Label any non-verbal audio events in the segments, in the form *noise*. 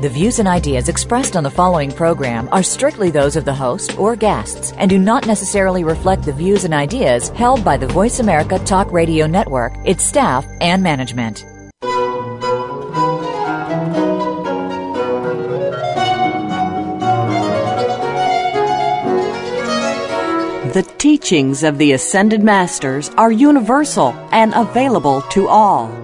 The views and ideas expressed on the following program are strictly those of the host or guests and do not necessarily reflect the views and ideas held by the Voice America Talk Radio Network, its staff, and management. The teachings of the Ascended Masters are universal and available to all.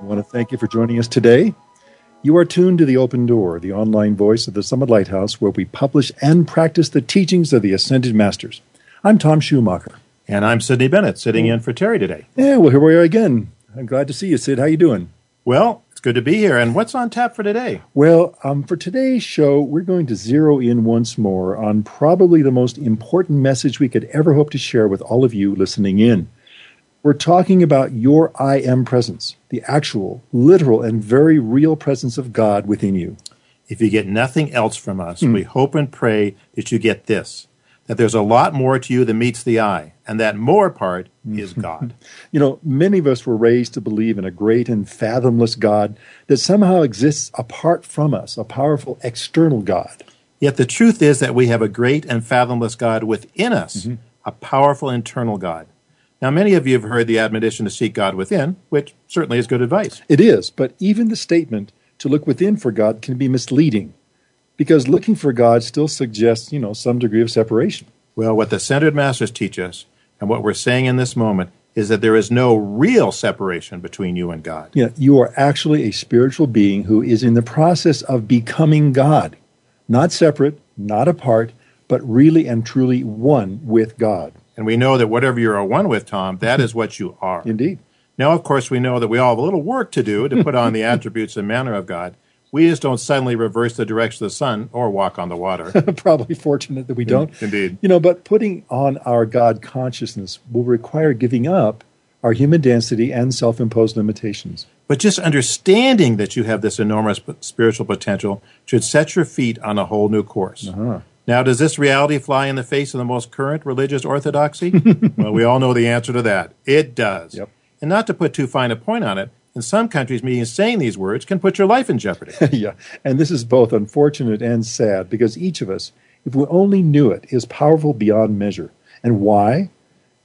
I want to thank you for joining us today. You are tuned to The Open Door, the online voice of the Summit Lighthouse, where we publish and practice the teachings of the Ascended Masters. I'm Tom Schumacher. And I'm Sidney Bennett, sitting in for Terry today. Yeah, well, here we are again. I'm glad to see you, Sid. How you doing? Well, it's good to be here. And what's on tap for today? Well, um, for today's show, we're going to zero in once more on probably the most important message we could ever hope to share with all of you listening in. We're talking about your I am presence, the actual, literal, and very real presence of God within you. If you get nothing else from us, mm. we hope and pray that you get this that there's a lot more to you than meets the eye, and that more part is God. *laughs* you know, many of us were raised to believe in a great and fathomless God that somehow exists apart from us, a powerful external God. Yet the truth is that we have a great and fathomless God within us, mm-hmm. a powerful internal God. Now, many of you have heard the admonition to seek God within, which certainly is good advice. It is, but even the statement to look within for God can be misleading because looking for God still suggests, you know, some degree of separation. Well, what the Ascended Masters teach us, and what we're saying in this moment, is that there is no real separation between you and God. Yeah, you are actually a spiritual being who is in the process of becoming God, not separate, not apart, but really and truly one with God. And we know that whatever you're one with, Tom, that is what you are. *laughs* Indeed. Now, of course, we know that we all have a little work to do to put on the *laughs* attributes and manner of God. We just don't suddenly reverse the direction of the sun or walk on the water. *laughs* Probably fortunate that we don't. Indeed. You know, but putting on our God consciousness will require giving up our human density and self imposed limitations. But just understanding that you have this enormous spiritual potential should set your feet on a whole new course. Uh-huh. Now, does this reality fly in the face of the most current religious orthodoxy? *laughs* well, we all know the answer to that. It does. Yep. And not to put too fine a point on it, in some countries, me saying these words can put your life in jeopardy. *laughs* yeah, and this is both unfortunate and sad because each of us, if we only knew it, is powerful beyond measure. And why?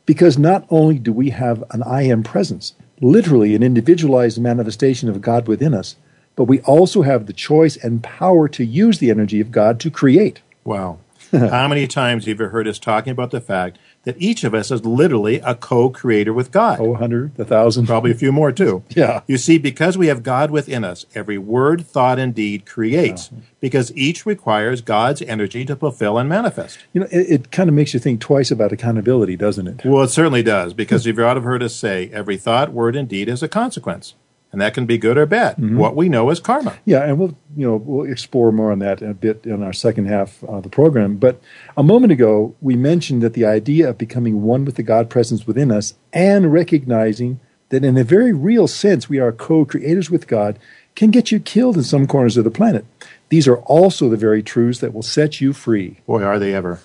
Because not only do we have an I am presence, literally an individualized manifestation of God within us, but we also have the choice and power to use the energy of God to create. Wow. *laughs* How many times have you heard us talking about the fact that each of us is literally a co-creator with God. Oh, a hundred, a thousand. Probably a few more too. *laughs* yeah. You see, because we have God within us, every word, thought, and deed creates, yeah. because each requires God's energy to fulfill and manifest. You know, it, it kind of makes you think twice about accountability, doesn't it? Well, it certainly does, because you've ought to have heard us say, every thought, word, and deed is a consequence and that can be good or bad. Mm-hmm. What we know is karma. Yeah, and we'll you know we'll explore more on that a bit in our second half of the program. But a moment ago, we mentioned that the idea of becoming one with the God presence within us and recognizing that in a very real sense we are co-creators with God can get you killed in some corners of the planet. These are also the very truths that will set you free. Boy, are they ever.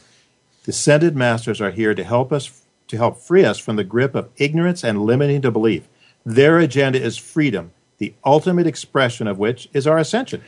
Descended masters are here to help us to help free us from the grip of ignorance and limiting to belief. Their agenda is freedom, the ultimate expression of which is our ascension.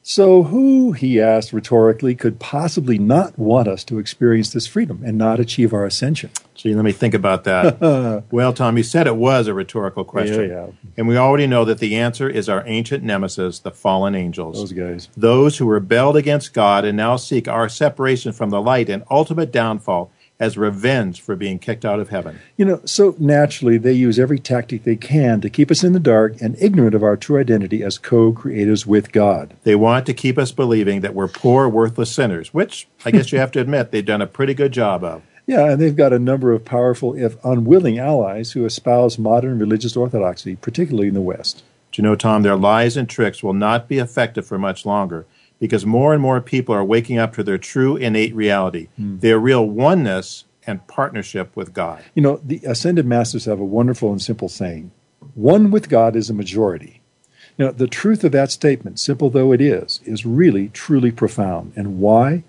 So, who, he asked rhetorically, could possibly not want us to experience this freedom and not achieve our ascension? Gee, let me think about that. *laughs* well, Tom, you said it was a rhetorical question. Yeah, yeah. And we already know that the answer is our ancient nemesis, the fallen angels. Those guys. Those who rebelled against God and now seek our separation from the light and ultimate downfall as revenge for being kicked out of heaven. You know, so naturally they use every tactic they can to keep us in the dark and ignorant of our true identity as co creators with God. They want to keep us believing that we're poor, worthless sinners, which I guess you have to admit they've done a pretty good job of. Yeah, and they've got a number of powerful, if unwilling, allies who espouse modern religious orthodoxy, particularly in the West. Do you know, Tom, their lies and tricks will not be effective for much longer because more and more people are waking up to their true innate reality, mm. their real oneness and partnership with God. You know, the Ascended Masters have a wonderful and simple saying one with God is a majority. Now, the truth of that statement, simple though it is, is really, truly profound. And why?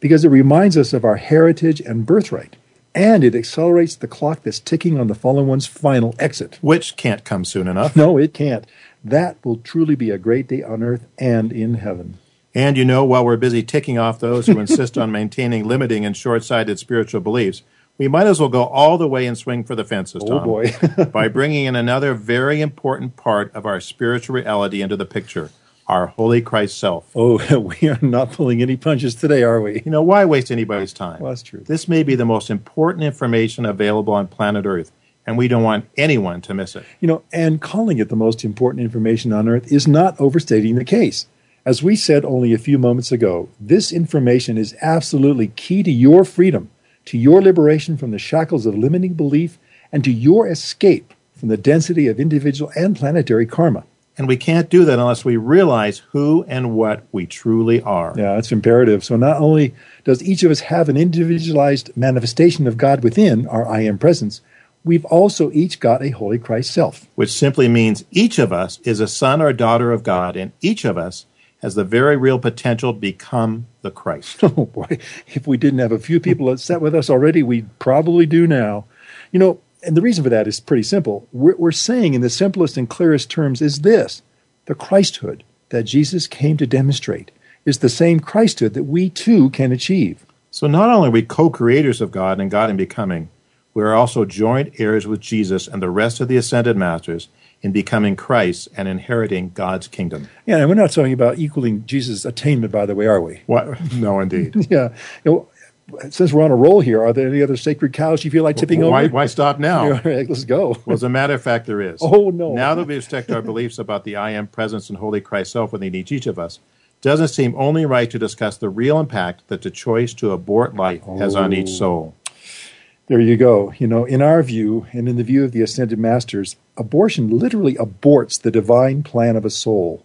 Because it reminds us of our heritage and birthright. And it accelerates the clock that's ticking on the fallen one's final exit. Which can't come soon enough. No, it can't. That will truly be a great day on earth and in heaven. And you know, while we're busy ticking off those who insist on maintaining limiting and short sighted spiritual beliefs, we might as well go all the way and swing for the fences, oh, Tom. Oh, boy. *laughs* by bringing in another very important part of our spiritual reality into the picture our Holy Christ self. Oh, *laughs* we are not pulling any punches today, are we? You know, why waste anybody's time? Well, that's true. This may be the most important information available on planet Earth, and we don't want anyone to miss it. You know, and calling it the most important information on Earth is not overstating the case. As we said only a few moments ago, this information is absolutely key to your freedom, to your liberation from the shackles of limiting belief, and to your escape from the density of individual and planetary karma. And we can't do that unless we realize who and what we truly are. Yeah, it's imperative. So not only does each of us have an individualized manifestation of God within our I am presence, we've also each got a Holy Christ self. Which simply means each of us is a son or daughter of God, and each of us has the very real potential to become the Christ. *laughs* Oh boy, if we didn't have a few people upset with us already, we probably do now. You know, and the reason for that is pretty simple. We're, we're saying in the simplest and clearest terms is this the Christhood that Jesus came to demonstrate is the same Christhood that we too can achieve. So not only are we co creators of God and God in becoming, we are also joint heirs with Jesus and the rest of the ascended masters in becoming Christ and inheriting God's kingdom. Yeah, and we're not talking about equaling Jesus' attainment, by the way, are we? What? No, indeed. *laughs* yeah. You know, since we're on a roll here, are there any other sacred cows you feel like tipping why, over? Why stop now? *laughs* let's go. well, as a matter of fact, there is. *laughs* Oh, no. Now that we've checked our beliefs about the I am presence and Holy Christ self within each, each of us, doesn't seem only right to discuss the real impact that the choice to abort life oh. has on each oh. soul. There you go. You know, in our view, and in the view of the Ascended Masters, abortion literally aborts the divine plan of a soul.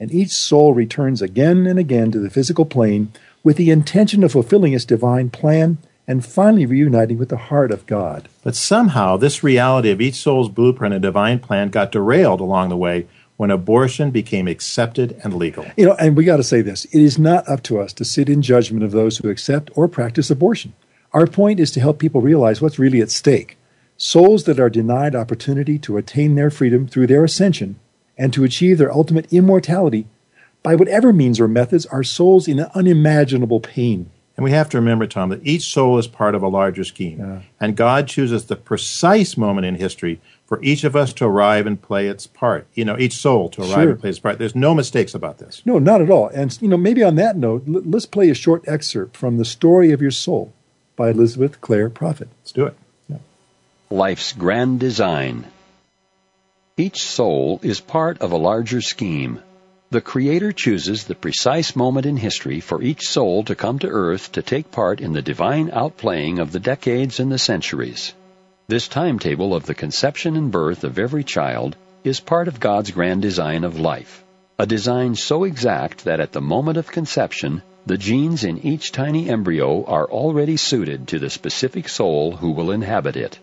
And each soul returns again and again to the physical plane with the intention of fulfilling its divine plan and finally reuniting with the heart of God. But somehow, this reality of each soul's blueprint and divine plan got derailed along the way when abortion became accepted and legal. You know, and we got to say this it is not up to us to sit in judgment of those who accept or practice abortion. Our point is to help people realize what's really at stake. Souls that are denied opportunity to attain their freedom through their ascension and to achieve their ultimate immortality by whatever means or methods are souls in unimaginable pain. And we have to remember, Tom, that each soul is part of a larger scheme. Yeah. And God chooses the precise moment in history for each of us to arrive and play its part. You know, each soul to arrive sure. and play its part. There's no mistakes about this. No, not at all. And, you know, maybe on that note, l- let's play a short excerpt from The Story of Your Soul by Elizabeth Clare Prophet. Let's do it. Life's grand design. Each soul is part of a larger scheme. The Creator chooses the precise moment in history for each soul to come to earth to take part in the divine outplaying of the decades and the centuries. This timetable of the conception and birth of every child is part of God's grand design of life, a design so exact that at the moment of conception, the genes in each tiny embryo are already suited to the specific soul who will inhabit it.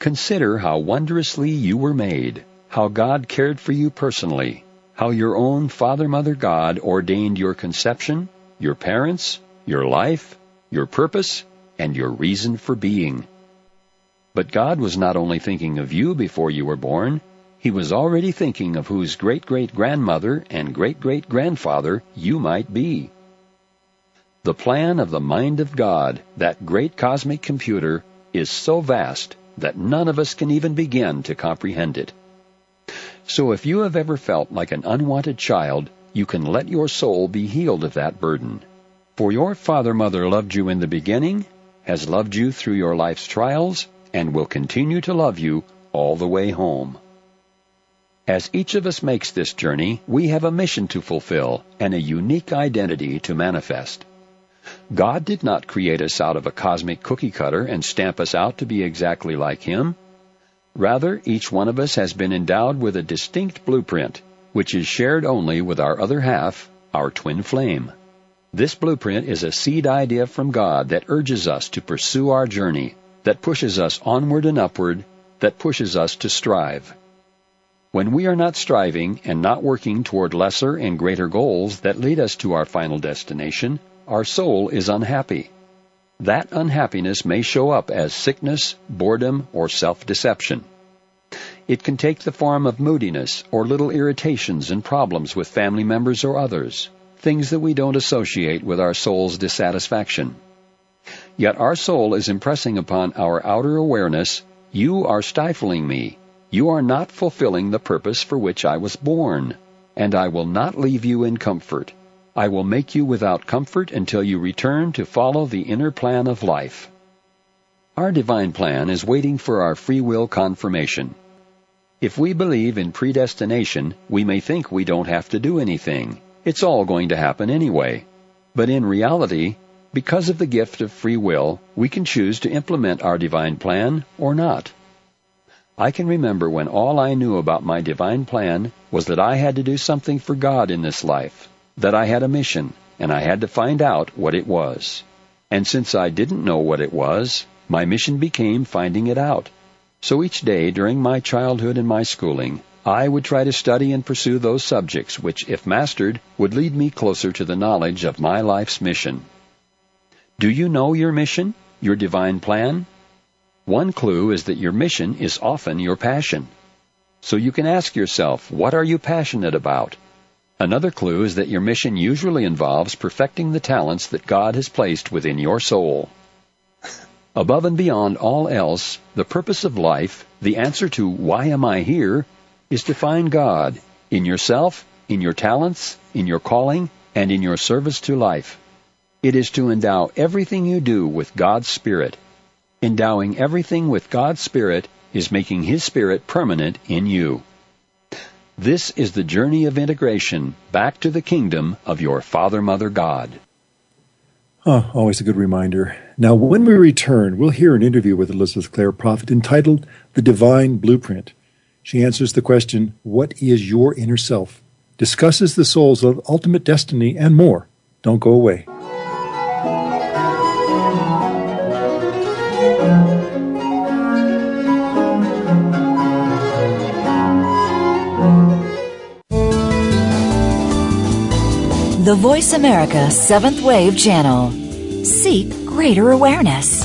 Consider how wondrously you were made, how God cared for you personally, how your own Father Mother God ordained your conception, your parents, your life, your purpose, and your reason for being. But God was not only thinking of you before you were born, He was already thinking of whose great great grandmother and great great grandfather you might be. The plan of the mind of God, that great cosmic computer, is so vast that none of us can even begin to comprehend it. So if you have ever felt like an unwanted child, you can let your soul be healed of that burden. For your father mother loved you in the beginning, has loved you through your life's trials and will continue to love you all the way home. As each of us makes this journey, we have a mission to fulfill and a unique identity to manifest. God did not create us out of a cosmic cookie cutter and stamp us out to be exactly like Him. Rather, each one of us has been endowed with a distinct blueprint, which is shared only with our other half, our twin flame. This blueprint is a seed idea from God that urges us to pursue our journey, that pushes us onward and upward, that pushes us to strive. When we are not striving and not working toward lesser and greater goals that lead us to our final destination, our soul is unhappy. That unhappiness may show up as sickness, boredom, or self-deception. It can take the form of moodiness or little irritations and problems with family members or others, things that we don't associate with our soul's dissatisfaction. Yet our soul is impressing upon our outer awareness, you are stifling me, you are not fulfilling the purpose for which I was born, and I will not leave you in comfort. I will make you without comfort until you return to follow the inner plan of life. Our divine plan is waiting for our free will confirmation. If we believe in predestination, we may think we don't have to do anything. It's all going to happen anyway. But in reality, because of the gift of free will, we can choose to implement our divine plan or not. I can remember when all I knew about my divine plan was that I had to do something for God in this life, that I had a mission, and I had to find out what it was. And since I didn't know what it was, my mission became finding it out. So each day during my childhood and my schooling, I would try to study and pursue those subjects which, if mastered, would lead me closer to the knowledge of my life's mission. Do you know your mission, your divine plan? One clue is that your mission is often your passion. So you can ask yourself, what are you passionate about? Another clue is that your mission usually involves perfecting the talents that God has placed within your soul. Above and beyond all else, the purpose of life, the answer to why am I here, is to find God in yourself, in your talents, in your calling, and in your service to life. It is to endow everything you do with God's Spirit Endowing everything with God's Spirit is making His Spirit permanent in you. This is the journey of integration back to the kingdom of your Father Mother God. Oh, always a good reminder. Now, when we return, we'll hear an interview with Elizabeth Clare Prophet entitled The Divine Blueprint. She answers the question, What is your inner self? discusses the soul's ultimate destiny, and more. Don't go away. The Voice America Seventh Wave Channel. Seek greater awareness.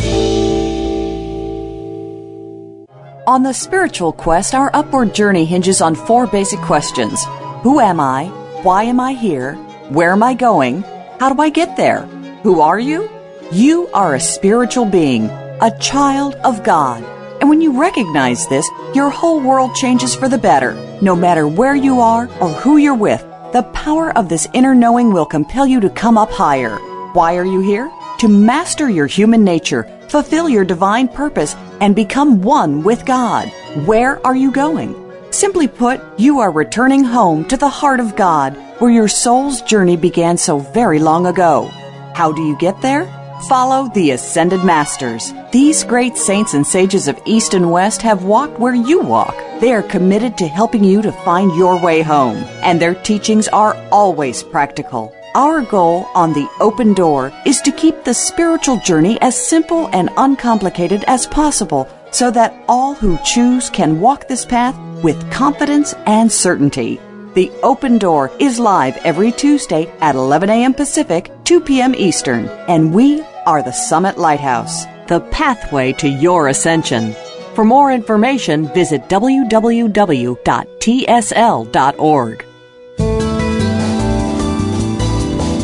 On the spiritual quest, our upward journey hinges on four basic questions Who am I? Why am I here? Where am I going? How do I get there? Who are you? You are a spiritual being, a child of God. And when you recognize this, your whole world changes for the better, no matter where you are or who you're with. The power of this inner knowing will compel you to come up higher. Why are you here? To master your human nature, fulfill your divine purpose, and become one with God. Where are you going? Simply put, you are returning home to the heart of God, where your soul's journey began so very long ago. How do you get there? Follow the Ascended Masters. These great saints and sages of East and West have walked where you walk. They are committed to helping you to find your way home, and their teachings are always practical. Our goal on the open door is to keep the spiritual journey as simple and uncomplicated as possible so that all who choose can walk this path with confidence and certainty. The Open Door is live every Tuesday at 11 a.m. Pacific, 2 p.m. Eastern, and we are the Summit Lighthouse, the pathway to your ascension. For more information, visit www.tsl.org.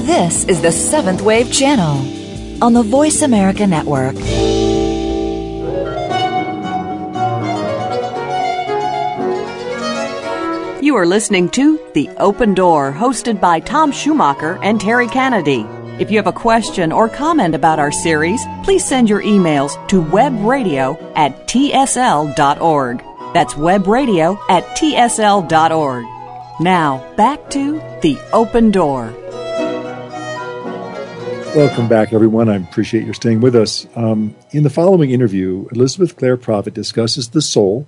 This is the Seventh Wave Channel on the Voice America Network. You are listening to The Open Door, hosted by Tom Schumacher and Terry Kennedy. If you have a question or comment about our series, please send your emails to webradio at tsl.org. That's webradio at tsl.org. Now, back to The Open Door. Welcome back, everyone. I appreciate your staying with us. Um, in the following interview, Elizabeth Clare Prophet discusses the soul,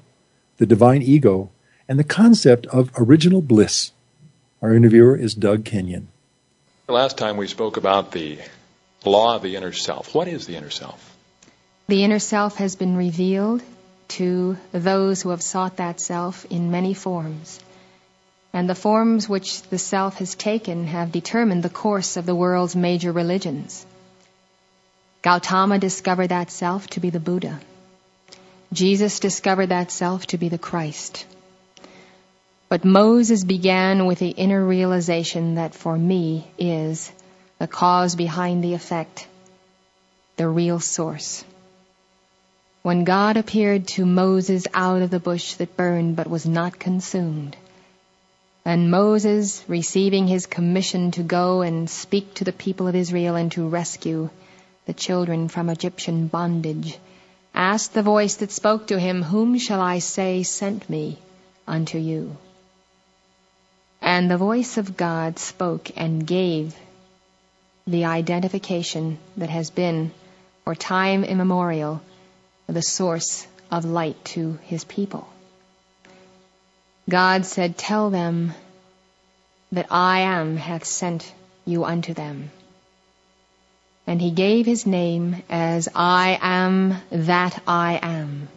the divine ego, and the concept of original bliss. Our interviewer is Doug Kenyon. Last time we spoke about the law of the inner self. What is the inner self? The inner self has been revealed to those who have sought that self in many forms. And the forms which the self has taken have determined the course of the world's major religions. Gautama discovered that self to be the Buddha. Jesus discovered that self to be the Christ. But Moses began with the inner realization that for me is the cause behind the effect, the real source. When God appeared to Moses out of the bush that burned but was not consumed, and Moses, receiving his commission to go and speak to the people of Israel and to rescue the children from Egyptian bondage, asked the voice that spoke to him, Whom shall I say sent me unto you? And the voice of God spoke and gave the identification that has been, for time immemorial, the source of light to his people. God said, Tell them that I am hath sent you unto them. And he gave his name as I am that I am.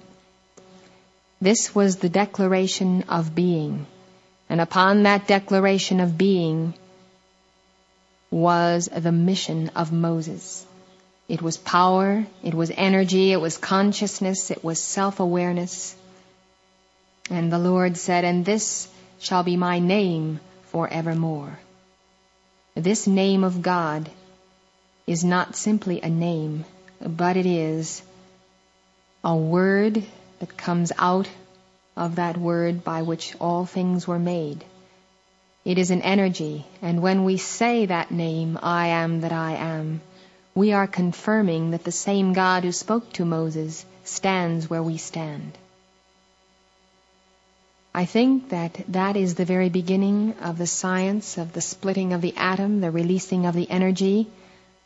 This was the declaration of being and upon that declaration of being was the mission of Moses. It was power, it was energy, it was consciousness, it was self-awareness. And the Lord said, And this shall be my name forevermore. This name of God is not simply a name, but it is a word that comes out of that word by which all things were made. It is an energy, and when we say that name, I am that I am, we are confirming that the same God who spoke to Moses stands where we stand. I think that that is the very beginning of the science of the splitting of the atom, the releasing of the energy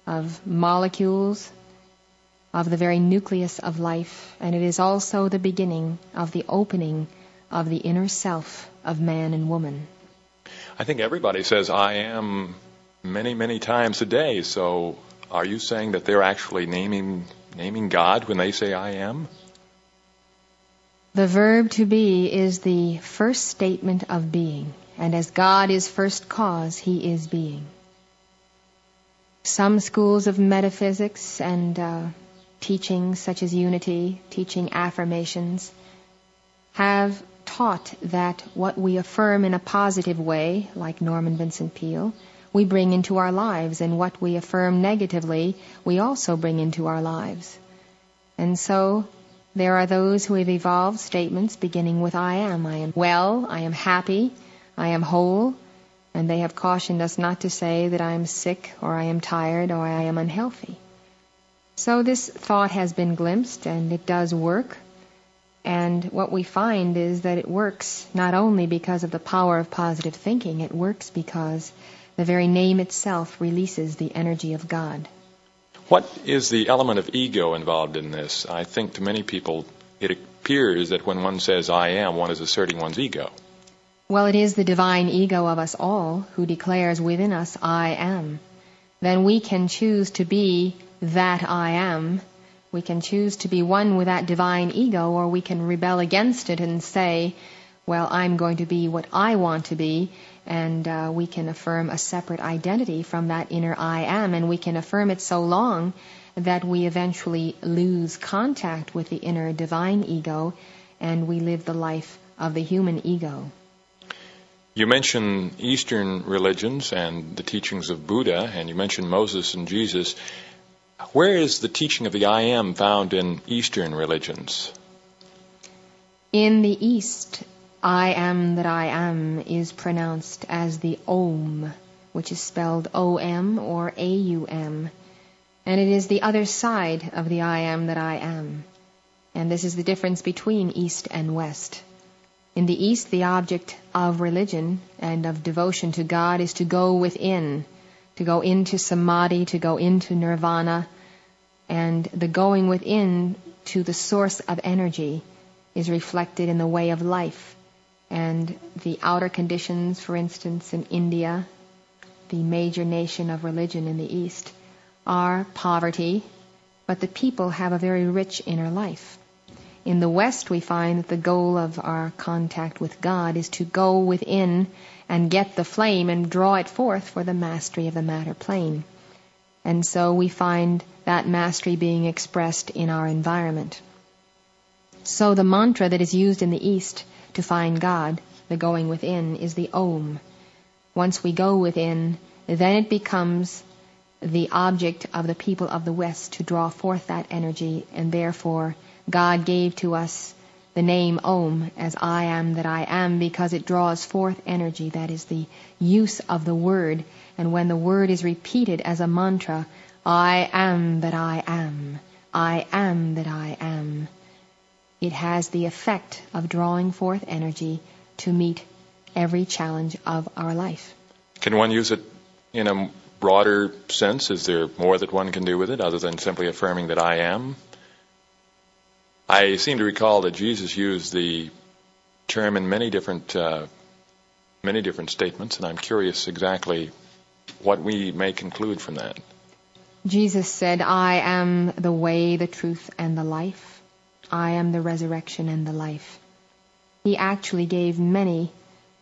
of molecules, of the very nucleus of life, and it is also the beginning of the opening of the inner self of man and woman. I think everybody says I am many, many times a day, so are you saying that they're actually naming naming God when they say I am? The verb to be is the first statement of being, and as God is first cause, he is being. Some schools of metaphysics and uh, teachings such as unity, teaching affirmations, have taught that what we affirm in a positive way, like Norman Vincent Peale, we bring into our lives, and what we affirm negatively, we also bring into our lives. And so, there are those who have evolved statements beginning with I am. I am well, I am happy, I am whole, and they have cautioned us not to say that I am sick, or I am tired, or I am unhealthy. So this thought has been glimpsed and it does work. And what we find is that it works not only because of the power of positive thinking, it works because the very name itself releases the energy of God. What is the element of ego involved in this? I think to many people it appears that when one says I am, one is asserting one's ego. Well, it is the divine ego of us all who declares within us I am. Then we can choose to be that I am. We can choose to be one with that divine ego, or we can rebel against it and say, well, I'm going to be what I want to be, and uh, we can affirm a separate identity from that inner I am, and we can affirm it so long that we eventually lose contact with the inner divine ego, and we live the life of the human ego. You mentioned Eastern religions and the teachings of Buddha, and you mentioned Moses and Jesus. Where is the teaching of the I am found in Eastern religions? In the East, I am that I am is pronounced as the Om, which is spelled O-M or A-U-M. And it is the other side of the I am that I am. And this is the difference between East and West. In the East, the object of religion and of devotion to God is to go within, to go into samadhi, to go into nirvana, and the going within to the source of energy is reflected in the way of life. And the outer conditions, for instance, in India, the major nation of religion in the East, are poverty, but the people have a very rich inner life. In the West, we find that the goal of our contact with God is to go within and get the flame and draw it forth for the mastery of the matter plane. And so we find that mastery being expressed in our environment. So the mantra that is used in the East to find God, the going within, is the Om. Once we go within, then it becomes the object of the people of the West to draw forth that energy and therefore God gave to us the name Om as I am that I am because it draws forth energy. That is the use of the word. And when the word is repeated as a mantra, I am that I am, I am that I am, it has the effect of drawing forth energy to meet every challenge of our life. Can one use it in a broader sense? Is there more that one can do with it other than simply affirming that I am? I seem to recall that Jesus used the term in many different uh, many different statements, and I'm curious exactly what we may conclude from that. Jesus said, "I am the way, the truth, and the life. I am the resurrection and the life." He actually gave many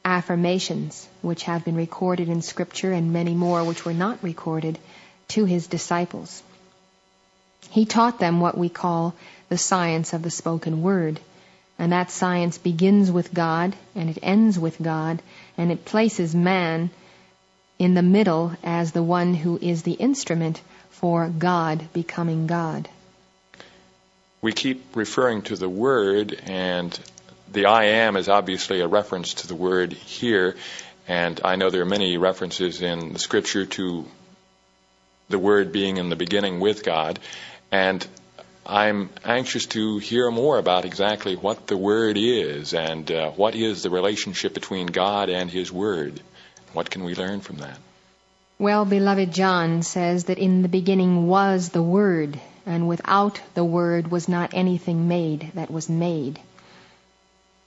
affirmations which have been recorded in Scripture and many more which were not recorded to his disciples. He taught them what we call the science of the spoken word. And that science begins with God and it ends with God and it places man in the middle as the one who is the instrument for God becoming God. We keep referring to the word and the I am is obviously a reference to the word here and I know there are many references in the scripture to the word being in the beginning with God and I'm anxious to hear more about exactly what the Word is and uh, what is the relationship between God and His Word. What can we learn from that? Well, beloved John says that in the beginning was the Word, and without the Word was not anything made that was made.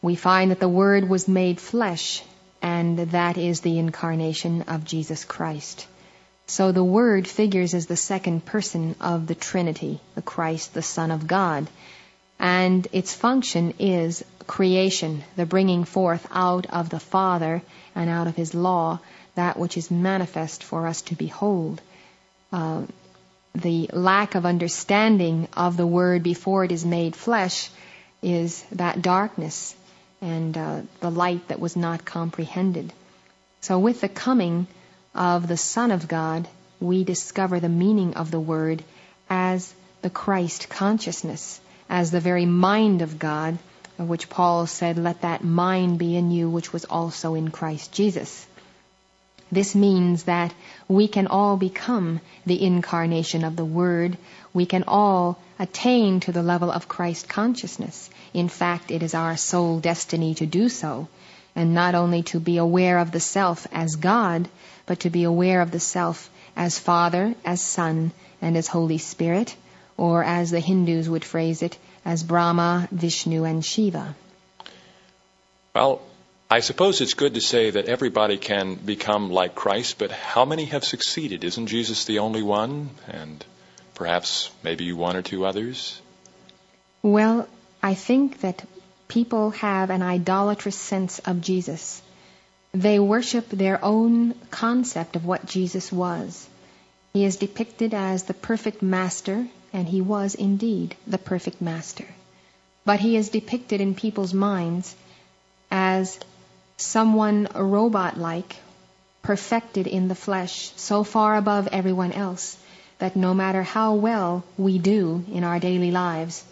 We find that the Word was made flesh, and that is the incarnation of Jesus Christ. So the Word figures as the second person of the Trinity, the Christ, the Son of God. And its function is creation, the bringing forth out of the Father and out of His law that which is manifest for us to behold. Uh, the lack of understanding of the Word before it is made flesh is that darkness and uh, the light that was not comprehended. So with the coming of the Son of God, we discover the meaning of the word as the Christ consciousness, as the very mind of God, of which Paul said, Let that mind be in you which was also in Christ Jesus. This means that we can all become the incarnation of the Word. We can all attain to the level of Christ consciousness. In fact, it is our sole destiny to do so, and not only to be aware of the self as God, but to be aware of the self as Father, as Son, and as Holy Spirit, or as the Hindus would phrase it, as Brahma, Vishnu, and Shiva. Well, I suppose it's good to say that everybody can become like Christ, but how many have succeeded? Isn't Jesus the only one? And perhaps maybe one or two others? Well, I think that people have an idolatrous sense of Jesus. They worship their own concept of what Jesus was. He is depicted as the perfect master, and he was indeed the perfect master. But he is depicted in people's minds as someone robot like, perfected in the flesh, so far above everyone else that no matter how well we do in our daily lives,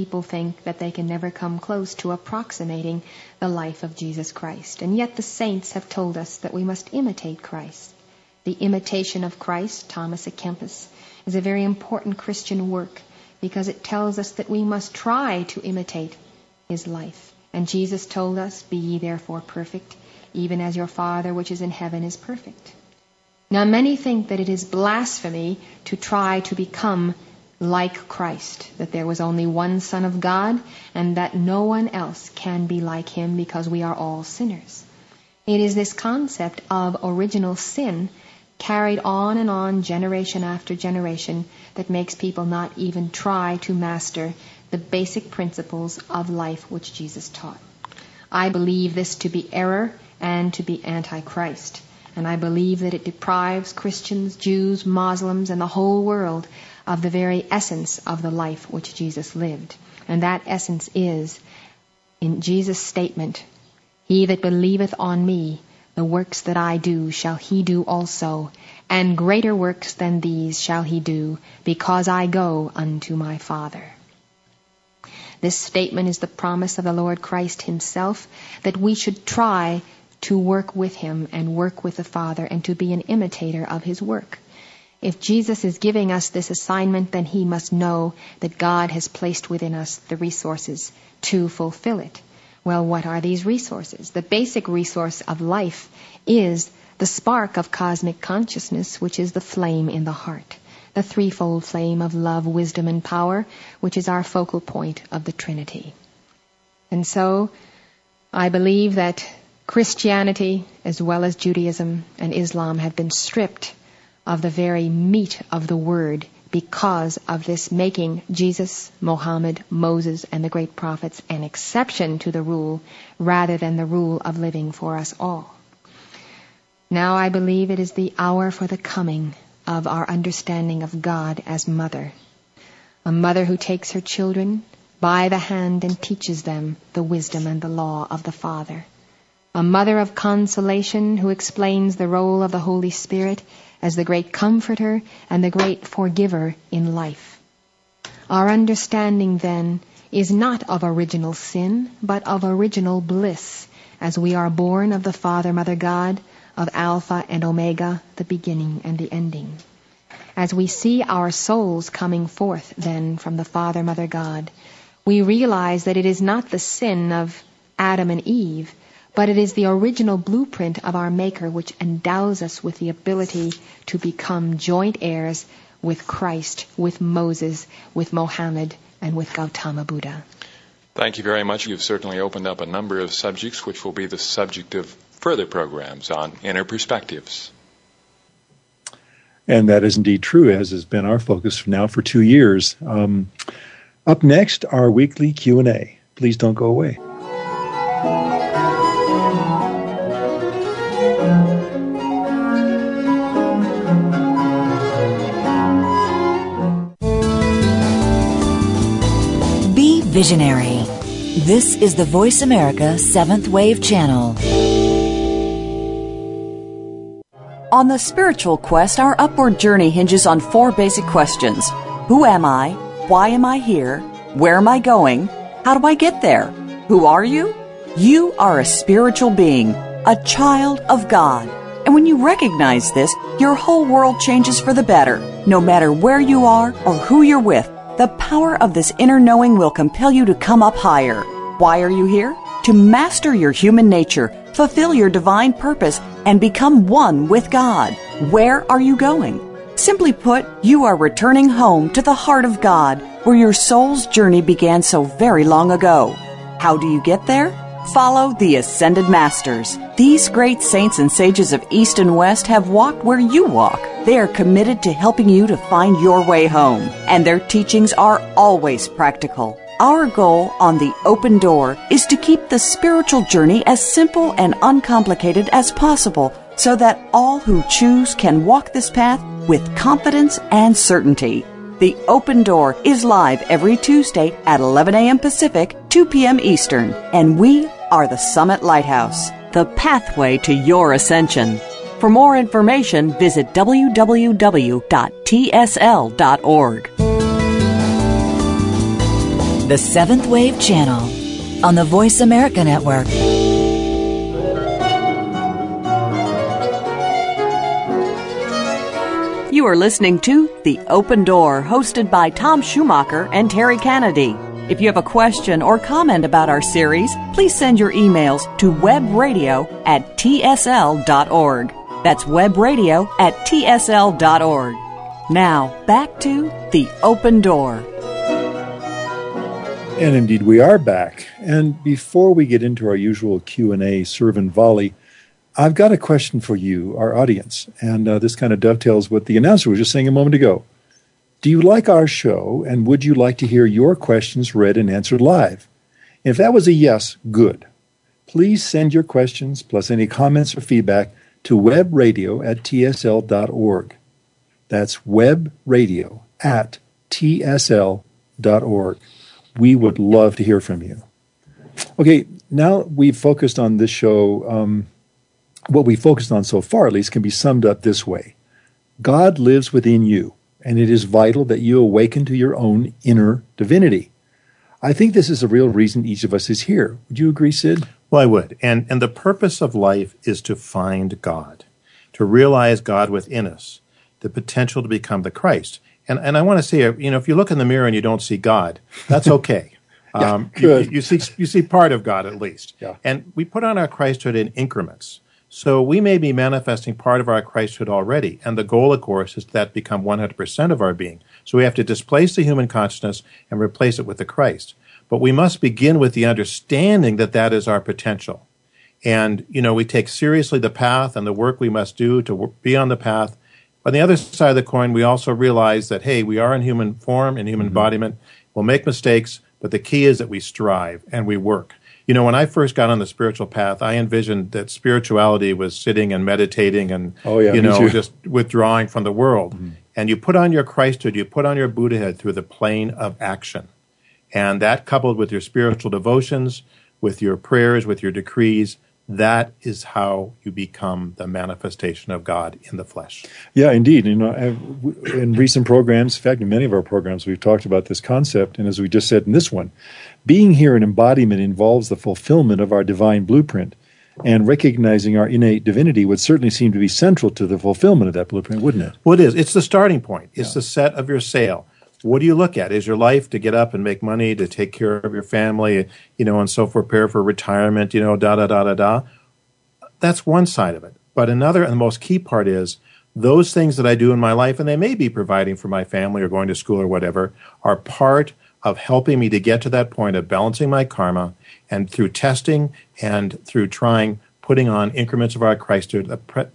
People think that they can never come close to approximating the life of Jesus Christ. And yet the saints have told us that we must imitate Christ. The imitation of Christ, Thomas à Kempis, is a very important Christian work because it tells us that we must try to imitate his life. And Jesus told us, Be ye therefore perfect, even as your Father which is in heaven is perfect. Now many think that it is blasphemy to try to become like Christ, that there was only one Son of God, and that no one else can be like him because we are all sinners. It is this concept of original sin carried on and on generation after generation that makes people not even try to master the basic principles of life which Jesus taught. I believe this to be error and to be antichrist. And I believe that it deprives Christians, Jews, Muslims, and the whole world of the very essence of the life which Jesus lived. And that essence is, in Jesus' statement, He that believeth on me, the works that I do shall he do also, and greater works than these shall he do, because I go unto my Father. This statement is the promise of the Lord Christ Himself that we should try to work with Him and work with the Father and to be an imitator of His work. If Jesus is giving us this assignment, then He must know that God has placed within us the resources to fulfill it. Well, what are these resources? The basic resource of life is the spark of cosmic consciousness, which is the flame in the heart the threefold flame of love, wisdom, and power, which is our focal point of the Trinity. And so, I believe that Christianity, as well as Judaism and Islam, have been stripped of the very meat of the word because of this making Jesus, Mohammed, Moses, and the great prophets an exception to the rule rather than the rule of living for us all. Now I believe it is the hour for the coming of our understanding of God as mother. A mother who takes her children by the hand and teaches them the wisdom and the law of the Father. A mother of consolation who explains the role of the Holy Spirit as the great comforter and the great forgiver in life. Our understanding then is not of original sin, but of original bliss, as we are born of the Father, Mother God, of Alpha and Omega, the beginning and the ending. As we see our souls coming forth then from the Father, Mother God, we realize that it is not the sin of Adam and Eve, but it is the original blueprint of our Maker which endows us with the ability to become joint heirs with Christ, with Moses, with Mohammed, and with Gautama Buddha. Thank you very much. You've certainly opened up a number of subjects which will be the subject of further programs on inner perspectives. And that is indeed true, as has been our focus now for two years. Um, up next, our weekly Q&A. Please don't go away. Visionary. This is the Voice America Seventh Wave Channel. On the spiritual quest, our upward journey hinges on four basic questions Who am I? Why am I here? Where am I going? How do I get there? Who are you? You are a spiritual being, a child of God. And when you recognize this, your whole world changes for the better. No matter where you are or who you're with, the power of this inner knowing will compel you to come up higher. Why are you here? To master your human nature, fulfill your divine purpose, and become one with God. Where are you going? Simply put, you are returning home to the heart of God, where your soul's journey began so very long ago. How do you get there? Follow the Ascended Masters. These great saints and sages of East and West have walked where you walk. They are committed to helping you to find your way home, and their teachings are always practical. Our goal on The Open Door is to keep the spiritual journey as simple and uncomplicated as possible so that all who choose can walk this path with confidence and certainty. The Open Door is live every Tuesday at 11 a.m. Pacific, 2 p.m. Eastern, and we are the Summit Lighthouse, the pathway to your ascension. For more information, visit www.tsl.org. the Seventh Wave Channel on the Voice America Network. You are listening to The Open Door, hosted by Tom Schumacher and Terry Kennedy. If you have a question or comment about our series, please send your emails to webradio at tsl.org. That's webradio at tsl.org. Now, back to The Open Door. And indeed, we are back. And before we get into our usual Q&A serve and volley, I've got a question for you, our audience. And uh, this kind of dovetails what the announcer was just saying a moment ago. Do you like our show and would you like to hear your questions read and answered live? If that was a yes, good. Please send your questions plus any comments or feedback to webradio at tsl.org. That's webradio at tsl.org. We would love to hear from you. Okay, now we've focused on this show. Um, what we focused on so far, at least, can be summed up this way God lives within you and it is vital that you awaken to your own inner divinity. I think this is the real reason each of us is here. Would you agree, Sid? Well, I would. And, and the purpose of life is to find God, to realize God within us, the potential to become the Christ. And, and I want to say, you know, if you look in the mirror and you don't see God, that's *laughs* okay. yeah, um, you, you, see, you see part of God at least. Yeah. And we put on our Christhood in increments. So we may be manifesting part of our Christhood already, and the goal, of course, is that become 100% of our being. So we have to displace the human consciousness and replace it with the Christ. But we must begin with the understanding that that is our potential. And, you know, we take seriously the path and the work we must do to be on the path. On the other side of the coin, we also realize that, hey, we are in human form, in human mm-hmm. embodiment. We'll make mistakes, but the key is that we strive and we work. You know, when I first got on the spiritual path, I envisioned that spirituality was sitting and meditating and, oh, yeah, you know, just withdrawing from the world. Mm-hmm. And you put on your Christhood, you put on your Buddhahood through the plane of action. And that coupled with your spiritual devotions, with your prayers, with your decrees, that is how you become the manifestation of God in the flesh. Yeah, indeed. You know, in recent programs, in fact, in many of our programs, we've talked about this concept, and as we just said in this one, being here in embodiment involves the fulfillment of our divine blueprint, and recognizing our innate divinity would certainly seem to be central to the fulfillment of that blueprint, wouldn't it? Well, it is. It's the starting point. It's yeah. the set of your sail what do you look at? Is your life to get up and make money, to take care of your family, you know, and so forth, prepare for retirement, you know, da da da da da? That's one side of it. But another and the most key part is those things that I do in my life, and they may be providing for my family or going to school or whatever, are part of helping me to get to that point of balancing my karma and through testing and through trying putting on increments of our Christ,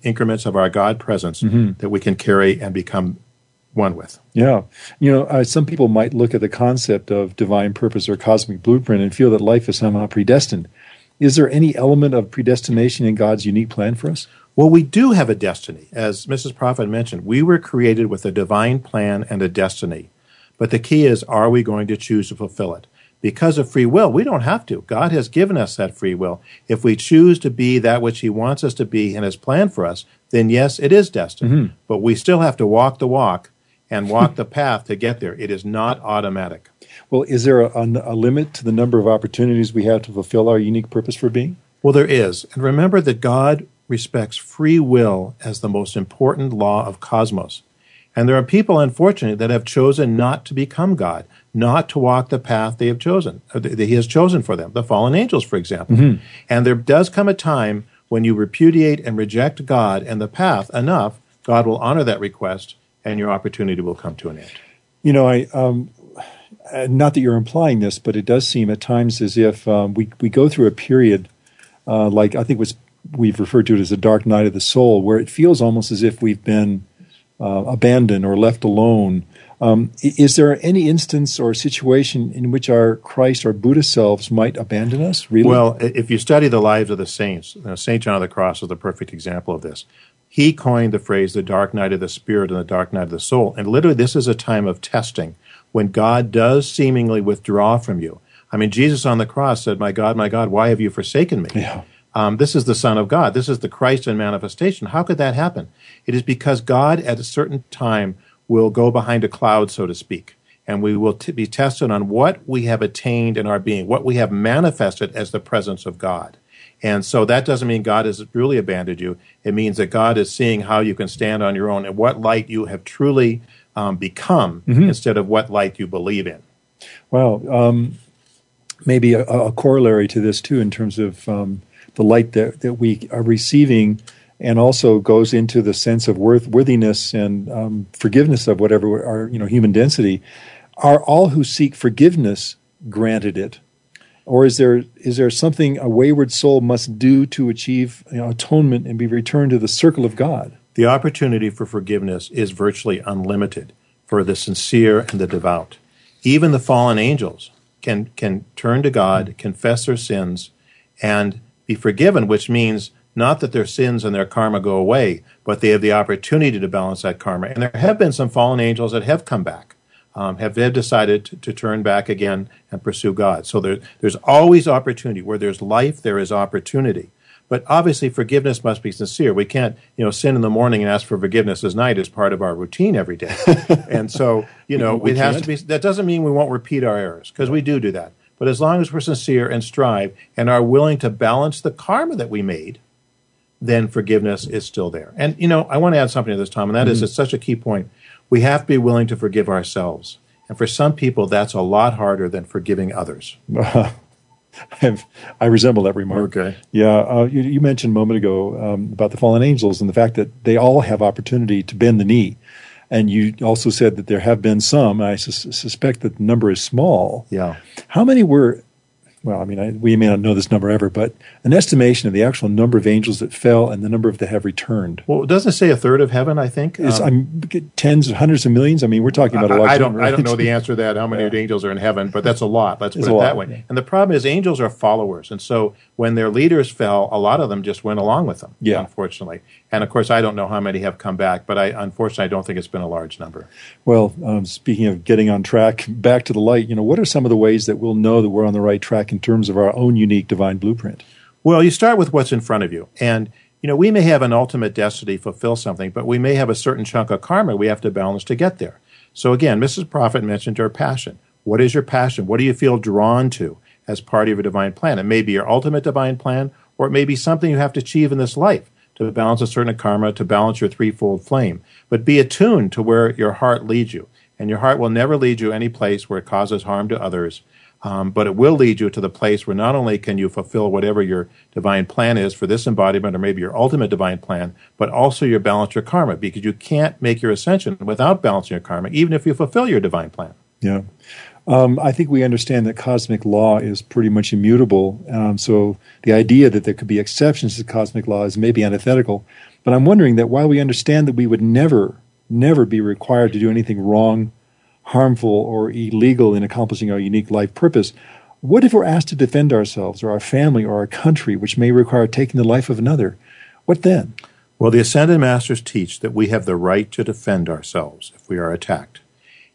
increments of our God presence mm-hmm. that we can carry and become one with. Yeah. You know, uh, some people might look at the concept of divine purpose or cosmic blueprint and feel that life is somehow predestined. Is there any element of predestination in God's unique plan for us? Well, we do have a destiny. As Mrs. Prophet mentioned, we were created with a divine plan and a destiny. But the key is, are we going to choose to fulfill it? Because of free will, we don't have to. God has given us that free will. If we choose to be that which He wants us to be and has planned for us, then yes, it is destined. Mm-hmm. But we still have to walk the walk and walk the *laughs* path to get there. It is not automatic. Well, is there a, a, limit to the number of opportunities we have to fulfill our unique purpose for being? Well, there is. And remember that God respects free will as the most important law of cosmos. And there are people, unfortunately, that have chosen not to become God, not to walk the path they have chosen, that He has chosen for them, the fallen angels, for example. Mm-hmm. And there does come a time when you repudiate and reject God and the path enough, God will honor that request and your opportunity will come to an end. You know, I um, not that you're implying this, but it does seem at times as if um, we we go through a period uh, like I think was we've referred to it as a dark night of the soul, where it feels almost as if we've been uh, abandoned or left alone. Um, is there any instance or situation in which our Christ or Buddha selves might abandon us? Really? Well, if you study the lives of the saints, Saint John of the Cross is the perfect example of this. He coined the phrase the dark night of the spirit and the dark night of the soul. And literally, this is a time of testing when God does seemingly withdraw from you. I mean, Jesus on the cross said, My God, my God, why have you forsaken me? Yeah. Um, this is the Son of God. This is the Christ in manifestation. How could that happen? It is because God at a certain time will go behind a cloud, so to speak. and we will t- be tested on what we have attained in our being, what we have manifested as the presence of God. And so that doesn't mean God has really abandoned you. It means that God is seeing how you can stand on your own and what light you have truly um, become mm-hmm. instead of what light you believe in. Well, um, maybe a, a, corollary to this too, in terms of um, the light that, that we are receiving, and also goes into the sense of worth, worthiness and um, forgiveness of whatever our you know human density. Are all who seek forgiveness granted it? Or is there is there something a wayward soul must do to achieve you know, atonement and be returned to the circle of God? The opportunity for forgiveness is virtually unlimited for the sincere and the devout. Even the fallen angels can can turn to God, confess their sins, and be forgiven, which means not that their sins and their karma go away, but they have the opportunity to balance that karma. And there have been some fallen angels that have come back um, have, have decided to, to, turn back again and pursue God. So there, there's always opportunity. Where there's life, there is opportunity. But obviously, forgiveness must be sincere. We can't, you know, sin in the morning and ask for forgiveness at night as part of our routine every day. *laughs* and so, you know, it has to be. That doesn't mean we won't repeat our errors because we do do that. But as long as we're sincere and strive and are willing to balance the karma that we made, then forgiveness is still there. And you know, I want to add something to this, Tom, and that mm-hmm. is it's such a key point we have to be willing to forgive ourselves. And for some people, that's a lot harder than forgiving others. *laughs* i resemble that remark. Okay. Yeah. Uh, you, you, mentioned a moment ago um, about the fallen angels and the fact that they all have opportunity to bend the knee. And you also said that there have been some. I suspect that the number is small. Yeah. How many were well, I mean, I, we may not know this number ever, but an estimation of the actual number of angels that fell and the number of that have returned. Well, it doesn't say a third of heaven? I think is um, tens, hundreds of millions. I mean, we're talking about a large. I, I don't, I don't know the answer to that. How many yeah. angels are in heaven? But that's a lot. Let's it's put it that way. Yeah. And the problem is, angels are followers, and so when their leaders fell, a lot of them just went along with them. Yeah. unfortunately. And of course, I don't know how many have come back, but I unfortunately I don't think it's been a large number. Well, um, speaking of getting on track, *laughs* back to the light. You know, what are some of the ways that we'll know that we're on the right track in terms of our own unique divine blueprint? Well, you start with what's in front of you, and you know we may have an ultimate destiny fulfill something, but we may have a certain chunk of karma we have to balance to get there. So again, Mrs. Prophet mentioned her passion. What is your passion? What do you feel drawn to as part of your divine plan? It may be your ultimate divine plan, or it may be something you have to achieve in this life to balance a certain karma, to balance your threefold flame. But be attuned to where your heart leads you. And your heart will never lead you any place where it causes harm to others, um, but it will lead you to the place where not only can you fulfill whatever your divine plan is for this embodiment or maybe your ultimate divine plan, but also you balance your karma because you can't make your ascension without balancing your karma, even if you fulfill your divine plan. Yeah. Um, I think we understand that cosmic law is pretty much immutable. Um, so the idea that there could be exceptions to cosmic law is maybe antithetical. But I'm wondering that while we understand that we would never, never be required to do anything wrong, harmful, or illegal in accomplishing our unique life purpose, what if we're asked to defend ourselves or our family or our country, which may require taking the life of another? What then? Well, the Ascended Masters teach that we have the right to defend ourselves if we are attacked.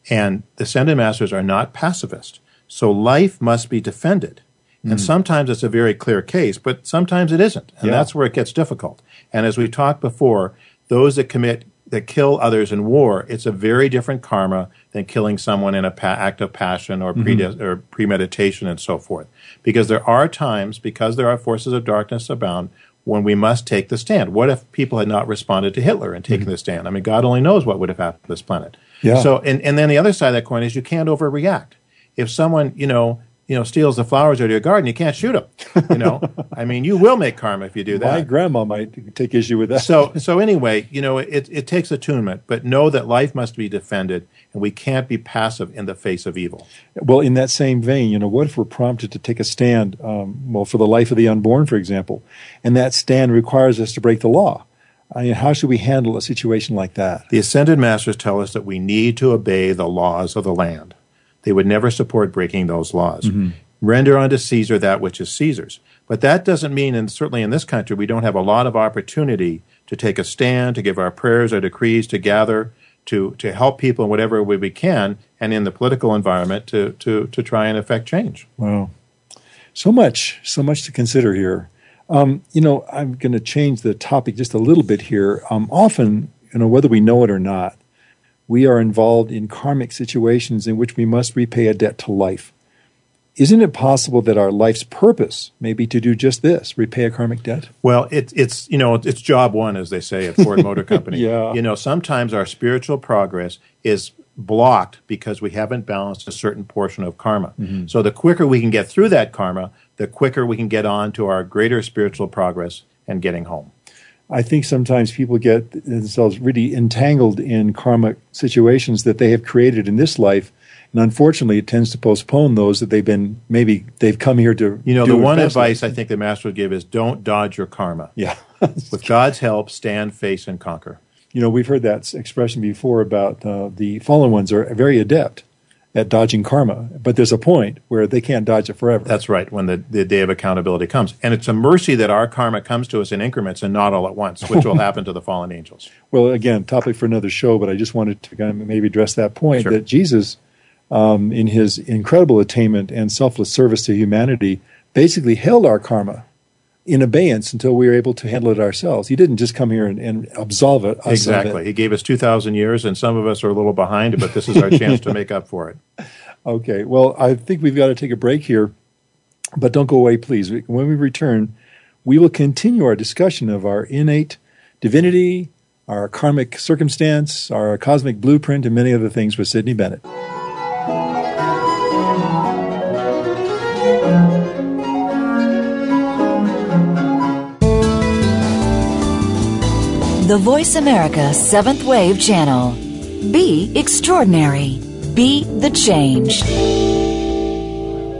And the Ascended Masters are not pacifist. So life must be defended. Mm. And sometimes it's a very clear case, but sometimes it isn't. And yeah. that's where it gets difficult. And as we talked before, those that commit, that kill others in war, it's a very different karma than killing someone in an pa- act of passion or, mm-hmm. or premeditation and so forth. Because there are times, because there are forces of darkness abound, when we must take the stand. What if people had not responded to Hitler and taken mm-hmm. the stand? I mean, God only knows what would have happened to this planet. Yeah. So, and, and then the other side of that coin is you can't overreact. If someone, you know, you know, steals the flowers out of your garden, you can't shoot them. You know, *laughs* I mean, you will make karma if you do that. My grandma might take issue with that. so, so anyway, you know, it, it takes attunement, but know that life must be defended, and we can't be passive in the face of evil. Well, in that same vein, you know, what if we're prompted to take a stand, um, well, for the life of the unborn, for example, and that stand requires us to break the law? I mean, how should we handle a situation like that? The Ascended Masters tell us that we need to obey the laws of the land. They would never support breaking those laws. Mm-hmm. Render unto Caesar that which is Caesar's. But that doesn't mean, and certainly in this country, we don't have a lot of opportunity to take a stand, to give our prayers our decrees, to gather, to, to help people in whatever way we can, and in the political environment to, to, to try and affect change. Wow. So much, so much to consider here. Um, you know, I'm going to change the topic just a little bit here. Um, often, you know, whether we know it or not, we are involved in karmic situations in which we must repay a debt to life. Isn't it possible that our life's purpose may be to do just this, repay a karmic debt? Well, it, it's you know it's job one, as they say at Ford *laughs* Motor Company. yeah. You know, sometimes our spiritual progress is blocked because we haven't balanced a certain portion of karma. Mm-hmm. So the quicker we can get through that karma, the quicker we can get on to our greater spiritual progress and getting home. I think sometimes people get themselves really entangled in karmic situations that they have created in this life. And unfortunately, it tends to postpone those that they've been maybe they've come here to. You know, the one advice I think the master would give is don't dodge your karma. Yeah. *laughs* With God's help, stand, face, and conquer. You know, we've heard that expression before about uh, the fallen ones are very adept at dodging karma, but there's a point where they can't dodge it forever. That's right, when the, the day of accountability comes. And it's a mercy that our karma comes to us in increments and not all at once, which will *laughs* happen to the fallen angels. Well, again, topic for another show, but I just wanted to kind of maybe address that point sure. that Jesus, um, in his incredible attainment and selfless service to humanity, basically held our karma in abeyance until we were able to handle it ourselves. He didn't just come here and, and absolve it. exactly. It. He gave us 2,000 years, and some of us are a little behind, but this is our chance to make up for it. *laughs* Okay. Well, I think we've got to take a break here, but don't go away, please. When we return, we will continue our discussion of our innate divinity, our karmic circumstance, our cosmic blueprint, and many other things with Sidney Bennett. The Voice America Seventh Wave Channel. Be extraordinary. Be the change.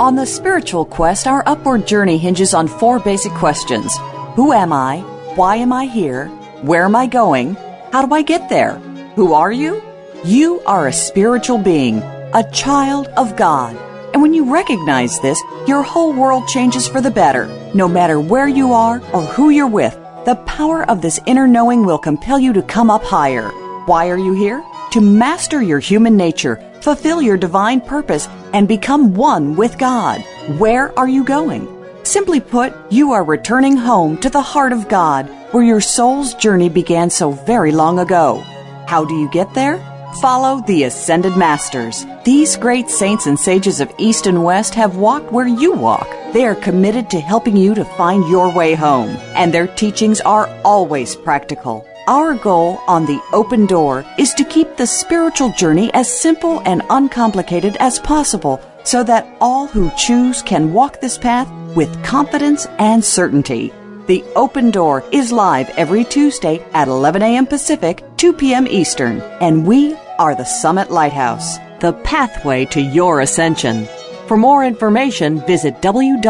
On the spiritual quest, our upward journey hinges on four basic questions Who am I? Why am I here? Where am I going? How do I get there? Who are you? You are a spiritual being, a child of God. And when you recognize this, your whole world changes for the better, no matter where you are or who you're with. The power of this inner knowing will compel you to come up higher. Why are you here? To master your human nature, fulfill your divine purpose, and become one with God. Where are you going? Simply put, you are returning home to the heart of God, where your soul's journey began so very long ago. How do you get there? Follow the Ascended Masters. These great saints and sages of East and West have walked where you walk. They are committed to helping you to find your way home, and their teachings are always practical. Our goal on the open door is to keep the spiritual journey as simple and uncomplicated as possible so that all who choose can walk this path with confidence and certainty. The Open Door is live every Tuesday at 11 a.m. Pacific, 2 p.m. Eastern, and we are the Summit Lighthouse, the pathway to your ascension. For more information, visit www.tsl.org.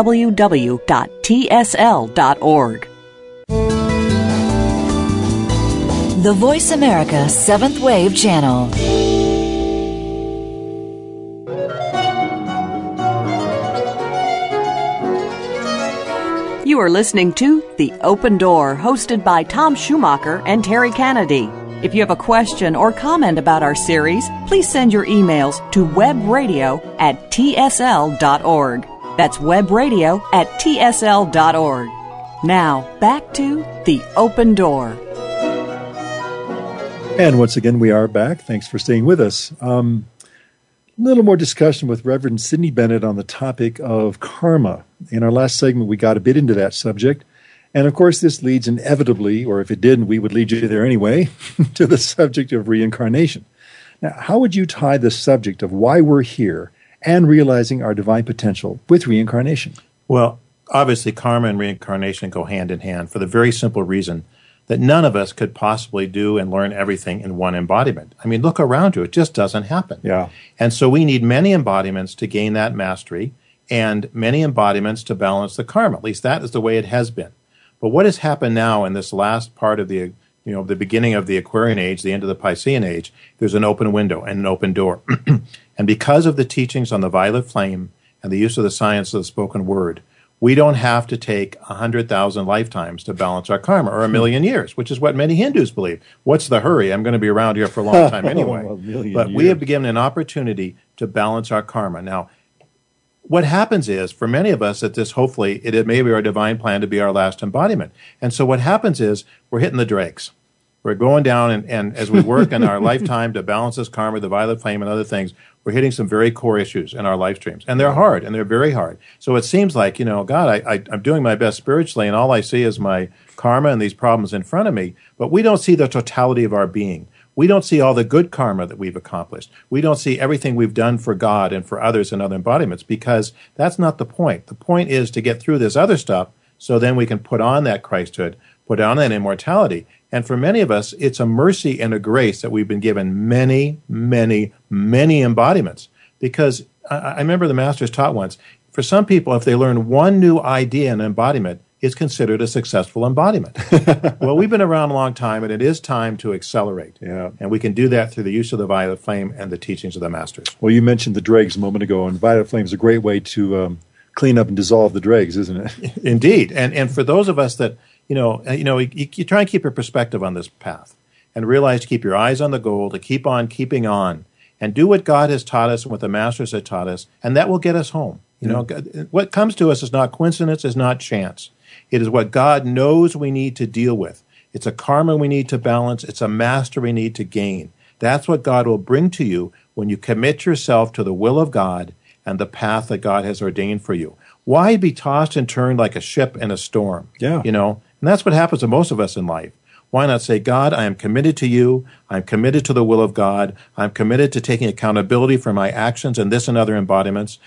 The Voice America Seventh Wave Channel. You are listening to The Open Door, hosted by Tom Schumacher and Terry Kennedy. If you have a question or comment about our series, please send your emails to webradio at tsl.org. That's webradio at tsl.org. Now, back to The Open Door. And once again, we are back. Thanks for staying with us. Um, a little more discussion with Reverend Sidney Bennett on the topic of karma. In our last segment, we got a bit into that subject. And of course, this leads inevitably, or if it didn't, we would lead you there anyway, *laughs* to the subject of reincarnation. Now, how would you tie the subject of why we're here and realizing our divine potential with reincarnation? Well, obviously, karma and reincarnation go hand in hand for the very simple reason that none of us could possibly do and learn everything in one embodiment. I mean, look around you, it just doesn't happen. Yeah. And so we need many embodiments to gain that mastery and many embodiments to balance the karma. At least that is the way it has been. But what has happened now in this last part of the you know the beginning of the Aquarian age, the end of the Piscean age, there's an open window and an open door. *clears throat* and because of the teachings on the violet flame and the use of the science of the spoken word, we don't have to take a 100,000 lifetimes to balance our karma or a million years, which is what many Hindus believe. What's the hurry? I'm going to be around here for a long time *laughs* anyway. but years. we have been given an opportunity to balance our karma. Now, what happens is, for many of us, that this hopefully it, it may be our divine plan to be our last embodiment. And so what happens is we're hitting the drakes. We're going down, and, and as we work in our *laughs* lifetime to balance this karma, the violet flame, and other things, we're hitting some very core issues in our life streams. And they're hard, and they're very hard. So it seems like, you know, God, I, I, I'm doing my best spiritually, and all I see is my karma and these problems in front of me. But we don't see the totality of our being. We don't see all the good karma that we've accomplished. We don't see everything we've done for God and for others and other embodiments because that's not the point. The point is to get through this other stuff so then we can put on that Christhood, put on that immortality. And for many of us, it's a mercy and a grace that we've been given many, many, many embodiments. Because I, I remember the masters taught once for some people, if they learn one new idea and embodiment, it's considered a successful embodiment. *laughs* well, we've been around a long time, and it is time to accelerate. Yeah. And we can do that through the use of the violet flame and the teachings of the masters. Well, you mentioned the dregs a moment ago, and violet flame is a great way to um, clean up and dissolve the dregs, isn't it? *laughs* Indeed. And and for those of us that you know, uh, you know, you, you try and keep your perspective on this path, and realize to keep your eyes on the goal, to keep on keeping on, and do what God has taught us and what the masters have taught us, and that will get us home. You know, what comes to us is not coincidence, is not chance. It is what God knows we need to deal with. It's a karma we need to balance. It's a master we need to gain. That's what God will bring to you when you commit yourself to the will of God and the path that God has ordained for you. Why be tossed and turned like a ship in a storm? Yeah. You know, and that's what happens to most of us in life. Why not say, God, I am committed to you. I'm committed to the will of God. I'm committed to taking accountability for my actions and this and other embodiments.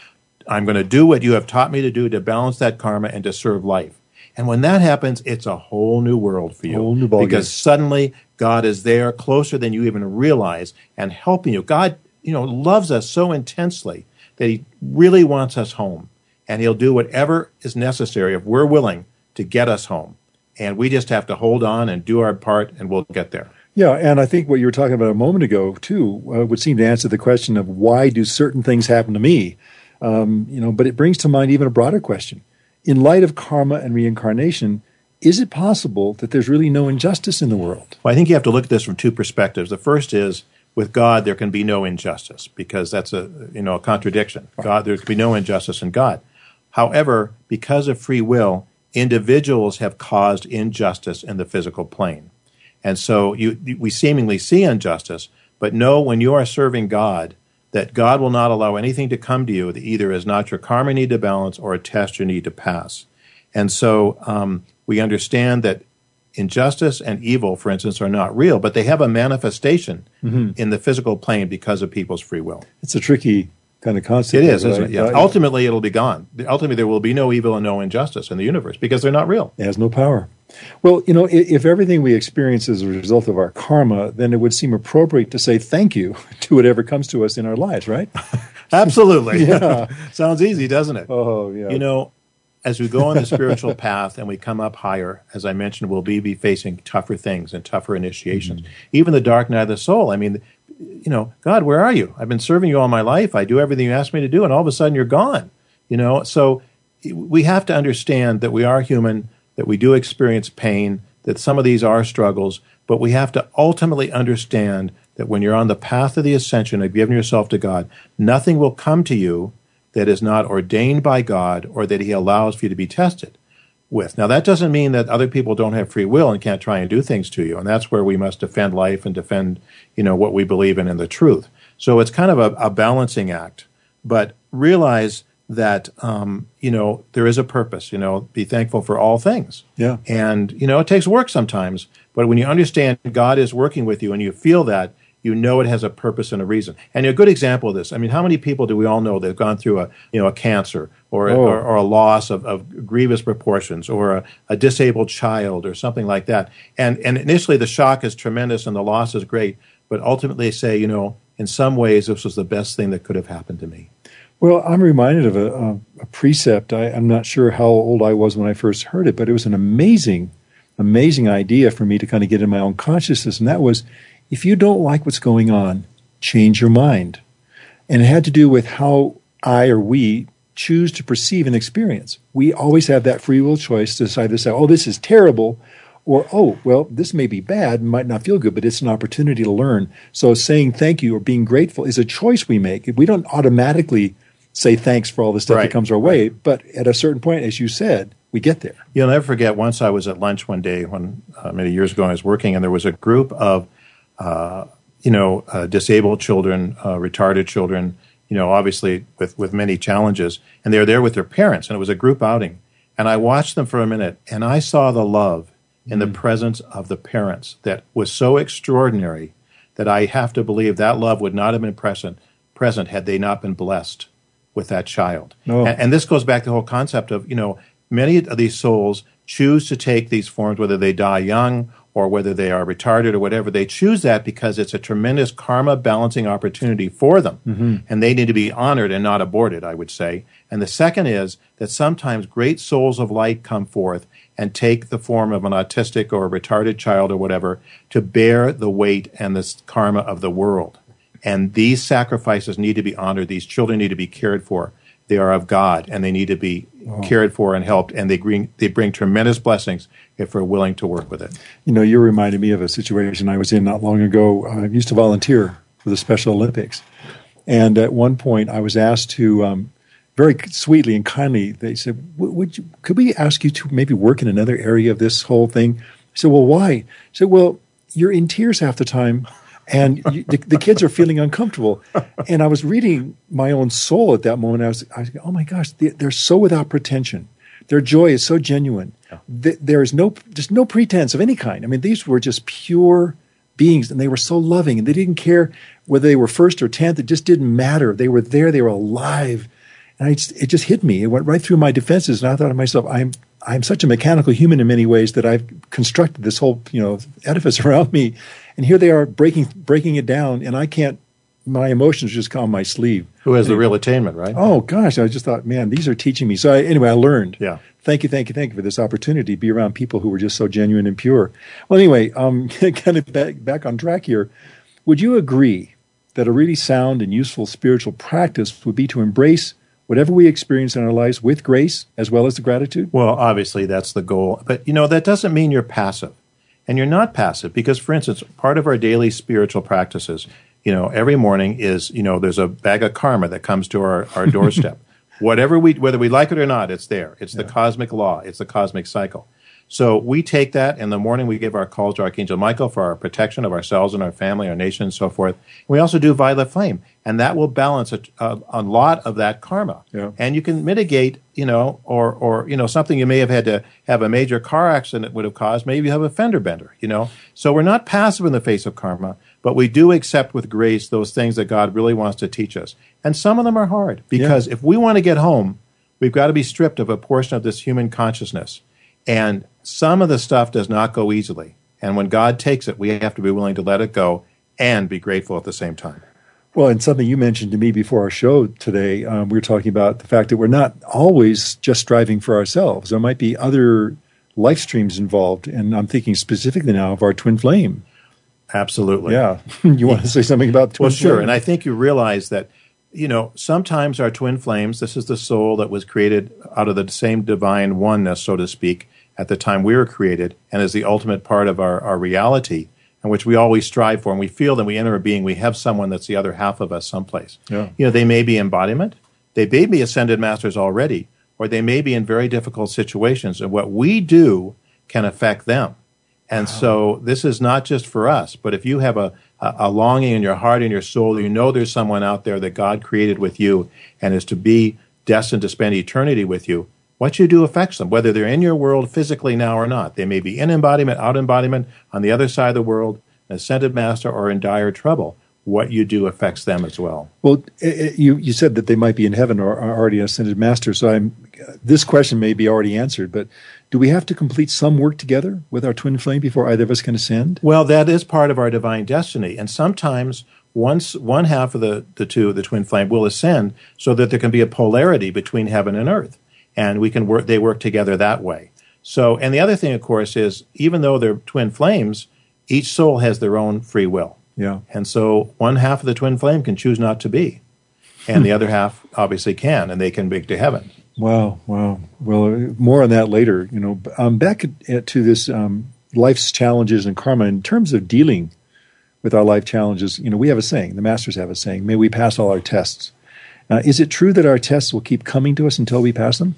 I'm going to do what you have taught me to do to balance that karma and to serve life. And when that happens, it's a whole new world for you. Whole new ballgame. because suddenly God is there closer than you even realize and helping you. God, you know, loves us so intensely that he really wants us home. And he'll do whatever is necessary if we're willing to get us home. And we just have to hold on and do our part and we'll get there. Yeah, and I think what you were talking about a moment ago too uh, would seem to answer the question of why do certain things happen to me. Um, you know, but it brings to mind even a broader question: in light of karma and reincarnation, is it possible that there's really no injustice in the world? Well, I think you have to look at this from two perspectives. The first is with God there can be no injustice because that's a you know a contradiction. God there can be no injustice in God. However, because of free will, individuals have caused injustice in the physical plane. And so you, we seemingly see injustice, but know when you are serving God that God will not allow anything to come to you that either is not your karma need to balance or a test you need to pass. And so um, we understand that injustice and evil, for instance, are not real, but they have a manifestation in the physical plane because of people's free will. It's a tricky kind of concept. It is, right? it? Yeah. Ultimately, it'll be gone. Ultimately, there will be no evil and no injustice in the universe because they're not real. It has no power. Well, you know, if, if everything we experience is a result of our karma, then it would seem appropriate to say thank you *laughs* to whatever comes to us in our lives, right? *laughs* Absolutely. Yeah. *laughs* Sounds easy, doesn't it? Oh, yeah. You know, as we go on the spiritual path and we come up higher, as I mentioned, we'll be, be facing tougher things and tougher initiations. Mm-hmm. Even the dark night of the soul. I mean, you know, God, where are you? I've been serving you all my life. I do everything you asked me to do, and all of a sudden you're gone. You know, so we have to understand that we are human, that we do experience pain, that some of these are struggles, but we have to ultimately understand that when you're on the path of the ascension of giving yourself to God, nothing will come to you that is not ordained by God or that He allows for you to be tested with. Now, that doesn't mean that other people don't have free will and can't try and do things to you. And that's where we must defend life and defend, you know, what we believe in and the truth. So it's kind of a, a balancing act. But realize that, um, you know, there is a purpose, you know, be thankful for all things. Yeah. And, you know, it takes work sometimes. But when you understand God is working with you and you feel that, you know it has a purpose and a reason. And a good example of this, I mean, how many people do we all know that have gone through a, you know, a cancer or, a, Oh. or, or a loss of, of grievous proportions or a, a disabled child or something like that? And, and initially the shock is tremendous and the loss is great, but ultimately they say, you know, in some ways this was the best thing that could have happened to me. Well, I'm reminded of a, a, a precept. I, I'm not sure how old I was when I first heard it, but it was an amazing, amazing idea for me to kind of get in my own consciousness. And that was if you don't like what's going on, change your mind. And it had to do with how I or we choose to perceive an experience. We always have that free will choice to decide to say, oh, this is terrible, or oh, well, this may be bad, might not feel good, but it's an opportunity to learn. So saying thank you or being grateful is a choice we make. We don't automatically say thanks for all the stuff Right, that comes our way, but at a certain point, as you said, we get there. You'll never forget. Once I was at lunch one day when uh, many years ago I was working, and there was a group of uh, you know uh, disabled children, uh, retarded children, you know, obviously with with many challenges, and they were there with their parents, and it was a group outing. And I watched them for a minute, and I saw the love in the mm. presence of the parents that was so extraordinary that I have to believe that love would not have been present present had they not been blessed with that child. No. And, and, this goes back to the whole concept of, you know, many of these souls choose to take these forms, whether they die young or whether they are retarded or whatever. They choose that because it's a tremendous karma balancing opportunity for them. Mm-hmm. And they need to be honored and not aborted, I would say. And the second is that sometimes great souls of light come forth and take the form of an autistic or a retarded child or whatever to bear the weight and the karma of the world. And these sacrifices need to be honored. These children need to be cared for. They are of God, and they need to be oh. cared for and helped. And they bring they bring tremendous blessings if we're willing to work with it. You know, you reminded me of a situation I was in not long ago. I used to volunteer for the Special Olympics, and at one point I was asked to. Um, very sweetly and kindly, they said, "Would you? Could we ask you to maybe work in another area of this whole thing?" I said, "Well, why?" I said, "Well, you're in tears half the time and you, the, the, kids are feeling uncomfortable. And I was reading my own soul at that moment. I was, I was oh my gosh, they, are so without pretension. Their joy is so genuine. Yeah. there is no, just no pretense of any kind. I mean, these were just pure beings, and they were so loving, and they didn't care whether they were first or tenth. It just didn't matter. They were there. They were alive, and I just, it just hit me. It went right through my defenses, and I thought to myself, I'm I'm such a mechanical human in many ways that I've constructed this whole you know edifice *laughs* around me and here they are breaking breaking it down, and I can't. My emotions just come on my sleeve. Who has the real attainment, right? Oh gosh, I just thought, man, these are teaching me. So I, anyway, I learned. Yeah. Thank you, thank you, thank you for this opportunity to be around people who were just so genuine and pure. Well, anyway, um, *laughs* kind of back, back on track here. Would you agree that a really sound and useful spiritual practice would be to embrace whatever we experience in our lives with grace as well as the gratitude? Well, obviously that's the goal. But you know, that doesn't mean you're passive. And you're not passive because, for instance, part of our daily spiritual practices, you know, every morning is, you know, there's a bag of karma that comes to our, our *laughs* doorstep. Whatever we, whether we like it or not, it's there. It's yeah. the cosmic law. It's the cosmic cycle. So we take that in the morning. We give our calls to Archangel Michael for our protection of ourselves and our family, our nation, and so forth. We also do violet flame, and that will balance a, a, a lot of that karma. Yeah. And you can mitigate, you know, or or you know something you may have had to have a major car accident would have caused. Maybe you have a fender bender, you know. So we're not passive in the face of karma, but we do accept with grace those things that God really wants to teach us. And some of them are hard because yeah. if we want to get home, we've got to be stripped of a portion of this human consciousness. And some of the stuff does not go easily. And when God takes it, we have to be willing to let it go and be grateful at the same time. Well, and something you mentioned to me before our show today, um, we were talking about the fact that we're not always just striving for ourselves. There might be other life streams involved, and I'm thinking specifically now of our twin flame. Absolutely. Yeah. *laughs* you want to say something about twin well, flame? sure. And I think you realize that, you know, sometimes our twin flames, this is the soul that was created out of the same divine oneness, so to speak, at the time we were created and is the ultimate part of our, our reality and which we always strive for. And we feel that we enter a being, we have someone that's the other half of us someplace. Yeah. You know, they may be embodiment, they may be ascended masters already, or they may be in very difficult situations. And what we do can affect them. And wow. so this is not just for us, but if you have a, a, longing in your heart and your soul, you know there's someone out there that God created with you and is to be destined to spend eternity with you, what you do affects them, whether they're in your world physically now or not. They may be in embodiment, out embodiment, on the other side of the world, an ascended master, or in dire trouble. What you do affects them as well. Well, you you said that they might be in heaven or are already ascended master. So I'm this question may be already answered, but do we have to complete some work together with our twin flame before either of us can ascend? Well, that is part of our divine destiny, and sometimes once one half of the, the two, the twin flame, will ascend so that there can be a polarity between heaven and earth and we can work. They work together that way. So, and the other thing, of course, is even though they're twin flames, each soul has their own free will. Yeah. And so, one half of the twin flame can choose not to be, and the other half obviously can, and they can make to heaven. Wow, wow. Well, more on that later. You know, um, back at, to this um, life's challenges and karma in terms of dealing with our life challenges. You know, we have a saying. The masters have a saying: "May we pass all our tests." Uh, is it true that our tests will keep coming to us until we pass them?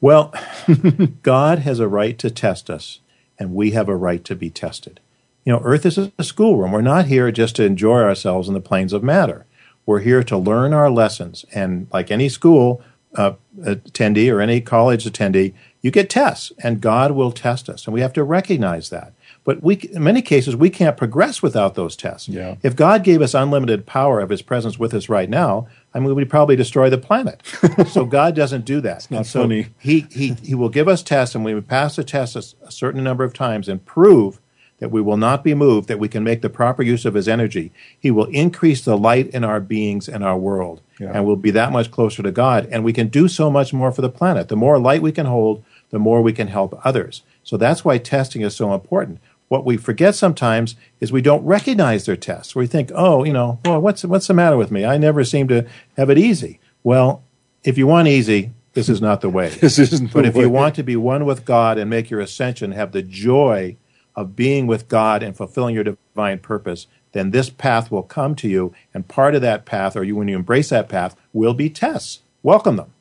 Well, *laughs* God has a right to test us, and we have a right to be tested. You know, Earth is a schoolroom. We're not here just to enjoy ourselves in the planes of matter. We're here to learn our lessons. And like any school uh, attendee or any college attendee, you get tests, and God will test us. And we have to recognize that. But we, in many cases, we can't progress without those tests. Yeah. If God gave us unlimited power of His presence with us right now, I mean, we'd probably destroy the planet. *laughs* so God doesn't do that. It's not so funny. He, he, he will give us tests, and when we pass the test a, a certain number of times and prove that we will not be moved, that we can make the proper use of His energy, He will increase the light in our beings and our world. Yeah. And we'll be that much closer to God. And we can do so much more for the planet. The more light we can hold, the more we can help others. So that's why testing is so important. What we forget sometimes is we don't recognize their tests. We think, oh, you know, well, what's what's the matter with me? I never seem to have it easy. Well, if you want easy, this is not the way. *laughs* This isn't the but if way. you want to be one with God and make your ascension, have the joy of being with God and fulfilling your divine purpose, then this path will come to you, and part of that path, or you when you embrace that path, will be tests. Welcome them.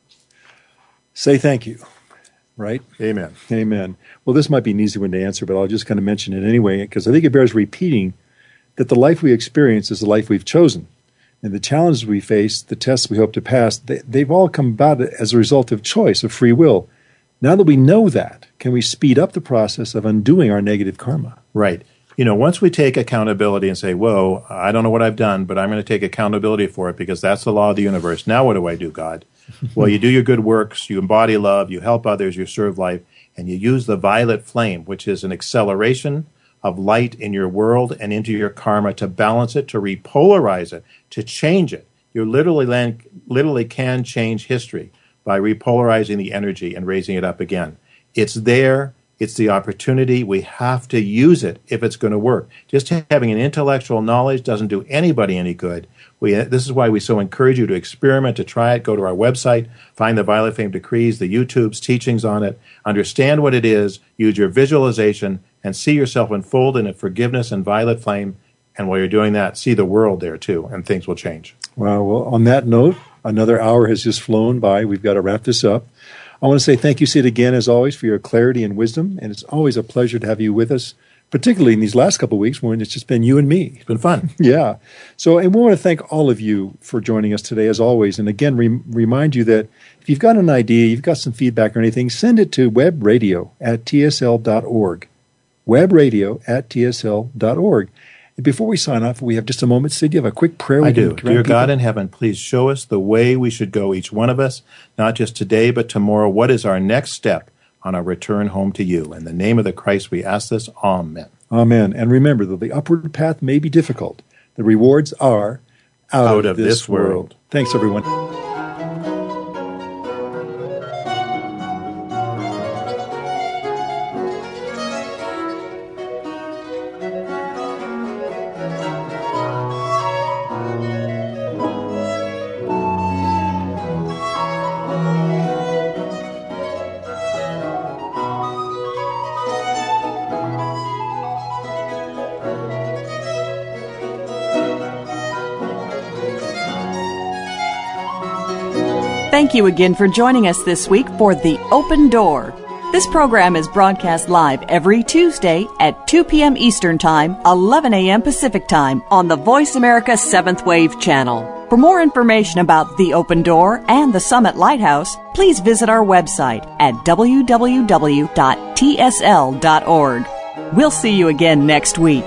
Say thank you, right? Amen. Amen. Well, this might be an easy one to answer, but I'll just kind of mention it anyway because I think it bears repeating that the life we experience is the life we've chosen. And the challenges we face, the tests we hope to pass, they, they've all come about as a result of choice, of free will. Now that we know that, can we speed up the process of undoing our negative karma? Right. You know, once we take accountability and say, whoa, I don't know what I've done, but I'm going to take accountability for it because that's the law of the universe. Now what do I do, God? Well, you do your good works, you embody love, you help others, you serve life, and you use the violet flame, which is an acceleration of light in your world and into your karma to balance it, to repolarize it, to change it. You literally, lan- literally can change history by repolarizing the energy and raising it up again. It's there. It's the opportunity. We have to use it if it's going to work. Just having an intellectual knowledge doesn't do anybody any good. We, this is why we so encourage you to experiment, to try it. Go to our website, find the Violet Flame Decrees, the YouTube's teachings on it, understand what it is, use your visualization, and see yourself unfold in a forgiveness and violet flame. And while you're doing that, see the world there too, and things will change. Wow. Well, on that note, another hour has just flown by. We've got to wrap this up. I want to say thank you, Sid, again, as always, for your clarity and wisdom. And it's always a pleasure to have you with us, particularly in these last couple of weeks when it's just been you and me. It's been fun. *laughs* Yeah. So, and we want to thank all of you for joining us today, as always. And again, re- remind you that if you've got an idea, you've got some feedback or anything, send it to webradio at tsl.org. Webradio at tsl.org. And before we sign off, we have just a moment. Sid, you have a quick prayer? we I do. Dear God people? in heaven, please show us the way we should go, each one of us, not just today, but tomorrow. What is our next step on our return home to you? In the name of the Christ, we ask this. Amen. Amen. And remember that the upward path may be difficult. The rewards are out, Out of this world. Thanks, everyone. Thank you again for joining us this week for The Open Door. This program is broadcast live every Tuesday at 2 p.m. Eastern Time, 11 a.m. Pacific Time on the Voice America 7th Wave channel. For more information about The Open Door and the Summit Lighthouse, please visit our website at www.tsl.org. We'll see you again next week.